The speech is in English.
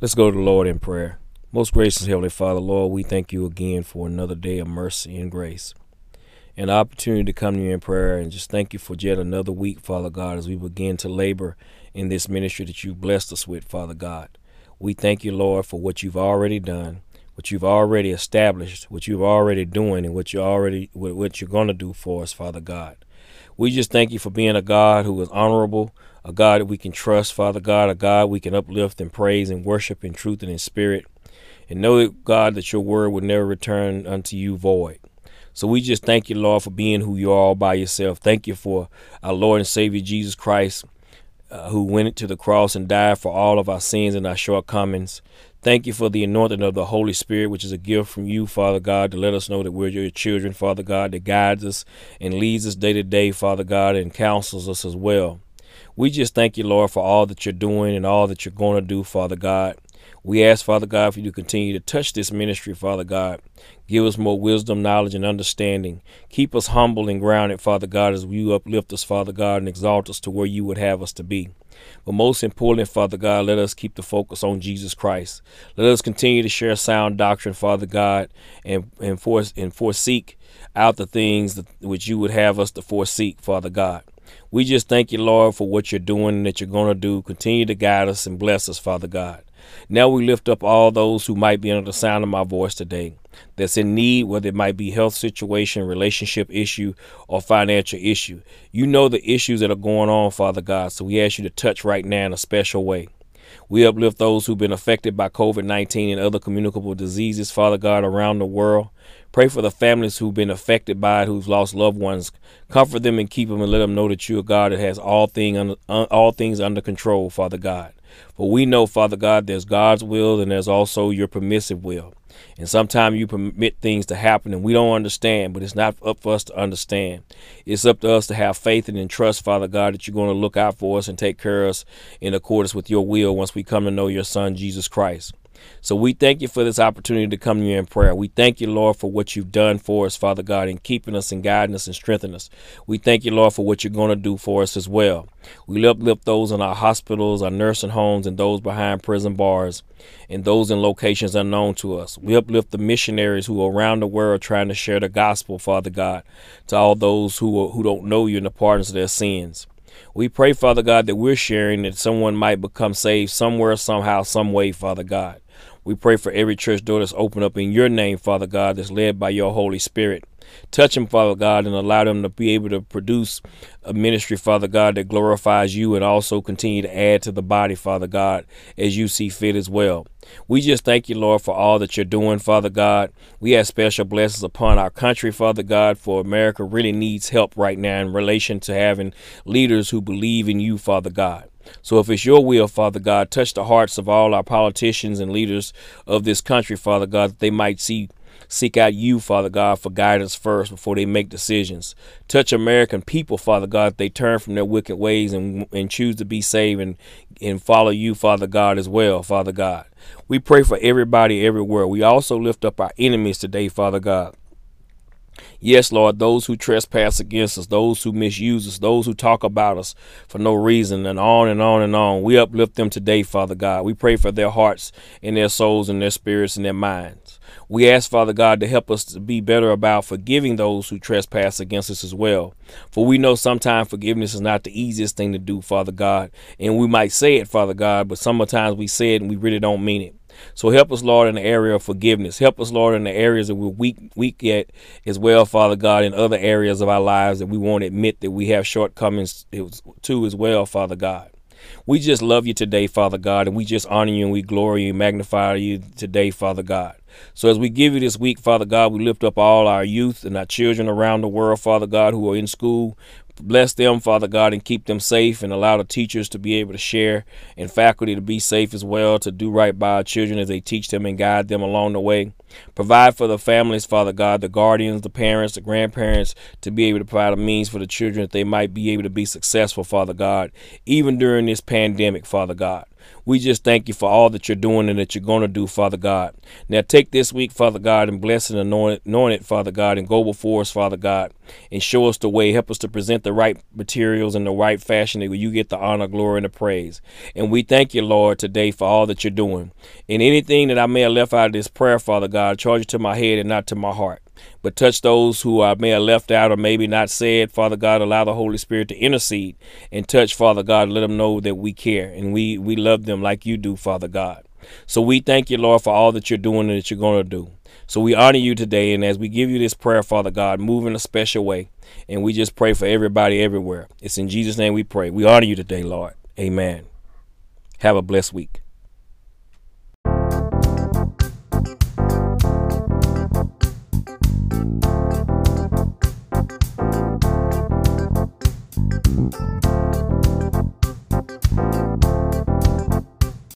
Let's go to the Lord in prayer. Most gracious Heavenly Father, Lord, we thank you again for another day of mercy and grace. An opportunity to come to you in prayer and just thank you for yet another week, Father God, as we begin to labor in this ministry that you've blessed us with, Father God. We thank you, Lord, for what you've already done, what you've already established, what you've already doing, and what you're already what you're going to do for us, Father God. We just thank you for being a God who is honorable, a God that we can trust, Father God, a God we can uplift and praise and worship in truth and in spirit. And know God, that your word would never return unto you void. So we just thank you, Lord, for being who you are all by yourself. Thank you for our Lord and Savior Jesus Christ, uh, who went to the cross and died for all of our sins and our shortcomings. Thank you for the anointing of the Holy Spirit, which is a gift from you, Father God, to let us know that we're your children, Father God, that guides us and leads us day to day, Father God, and counsels us as well. We just thank you, Lord, for all that you're doing and all that you're going to do, Father God. We ask, Father God, for you to continue to touch this ministry, Father God. Give us more wisdom, knowledge, and understanding. Keep us humble and grounded, Father God, as you uplift us, Father God, and exalt us to where you would have us to be. But most importantly, Father God, let us keep the focus on Jesus Christ. Let us continue to share sound doctrine, Father God, and, and, force, and foreseek out the things that, which you would have us to foreseek, Father God. We just thank you, Lord, for what you're doing and that you're going to do. Continue to guide us and bless us, Father God. Now we lift up all those who might be under the sound of my voice today that's in need, whether it might be health situation, relationship issue, or financial issue. You know the issues that are going on, Father God, so we ask you to touch right now in a special way. We uplift those who've been affected by COVID 19 and other communicable diseases, Father God, around the world. Pray for the families who've been affected by it, who've lost loved ones. Comfort them and keep them and let them know that you're a God that has all, thing under, all things under control, Father God. For we know, Father God, there's God's will and there's also your permissive will. And sometimes you permit things to happen and we don't understand, but it's not up for us to understand. It's up to us to have faith and trust, Father God, that you're going to look out for us and take care of us in accordance with your will once we come to know your Son, Jesus Christ. So we thank you for this opportunity to come to you in prayer. We thank you, Lord, for what you've done for us, Father God, in keeping us and guiding us and strengthening us. We thank you, Lord, for what you're going to do for us as well. We uplift those in our hospitals, our nursing homes, and those behind prison bars, and those in locations unknown to us. We uplift the missionaries who are around the world trying to share the gospel, Father God, to all those who, who don't know you and the pardons of their sins. We pray, Father God, that we're sharing that someone might become saved somewhere, somehow, some way, Father God. We pray for every church door that's open up in your name, Father God, that's led by your Holy Spirit. Touch them, Father God, and allow them to be able to produce a ministry, Father God, that glorifies you and also continue to add to the body, Father God, as you see fit as well. We just thank you, Lord, for all that you're doing, Father God. We have special blessings upon our country, Father God, for America really needs help right now in relation to having leaders who believe in you, Father God. So if it's your will, Father God, touch the hearts of all our politicians and leaders of this country, Father God, that they might see seek out you, Father God, for guidance first before they make decisions. Touch American people, Father God, that they turn from their wicked ways and, and choose to be saved and, and follow you, Father God, as well, Father God. We pray for everybody everywhere. We also lift up our enemies today, Father God. Yes, Lord, those who trespass against us, those who misuse us, those who talk about us for no reason, and on and on and on. We uplift them today, Father God. We pray for their hearts and their souls and their spirits and their minds. We ask, Father God, to help us to be better about forgiving those who trespass against us as well. For we know sometimes forgiveness is not the easiest thing to do, Father God. And we might say it, Father God, but sometimes we say it and we really don't mean it. So help us, Lord, in the area of forgiveness. Help us, Lord, in the areas that we're weak, weak at as well, Father God, in other areas of our lives that we won't admit that we have shortcomings to as well, Father God. We just love you today, Father God, and we just honor you and we glory you and magnify you today, Father God. So as we give you this week, Father God, we lift up all our youth and our children around the world, Father God, who are in school, Bless them, Father God, and keep them safe and allow the teachers to be able to share and faculty to be safe as well, to do right by our children as they teach them and guide them along the way. Provide for the families, Father God, the guardians, the parents, the grandparents, to be able to provide a means for the children that they might be able to be successful, Father God, even during this pandemic, Father God. We just thank you for all that you're doing and that you're going to do, Father God. Now take this week, Father God, and bless and anoint, it, Father God, and go before us, Father God, and show us the way. Help us to present the right materials in the right fashion that you get the honor, glory, and the praise. And we thank you, Lord, today for all that you're doing. And anything that I may have left out of this prayer, Father God, charge it to my head and not to my heart but touch those who I may have left out or maybe not said. Father God, allow the Holy Spirit to intercede and touch, Father God. Let them know that we care and we, we love them like you do, Father God. So we thank you, Lord, for all that you're doing and that you're going to do. So we honor you today. And as we give you this prayer, Father God, move in a special way. And we just pray for everybody everywhere. It's in Jesus' name we pray. We honor you today, Lord. Amen. Have a blessed week.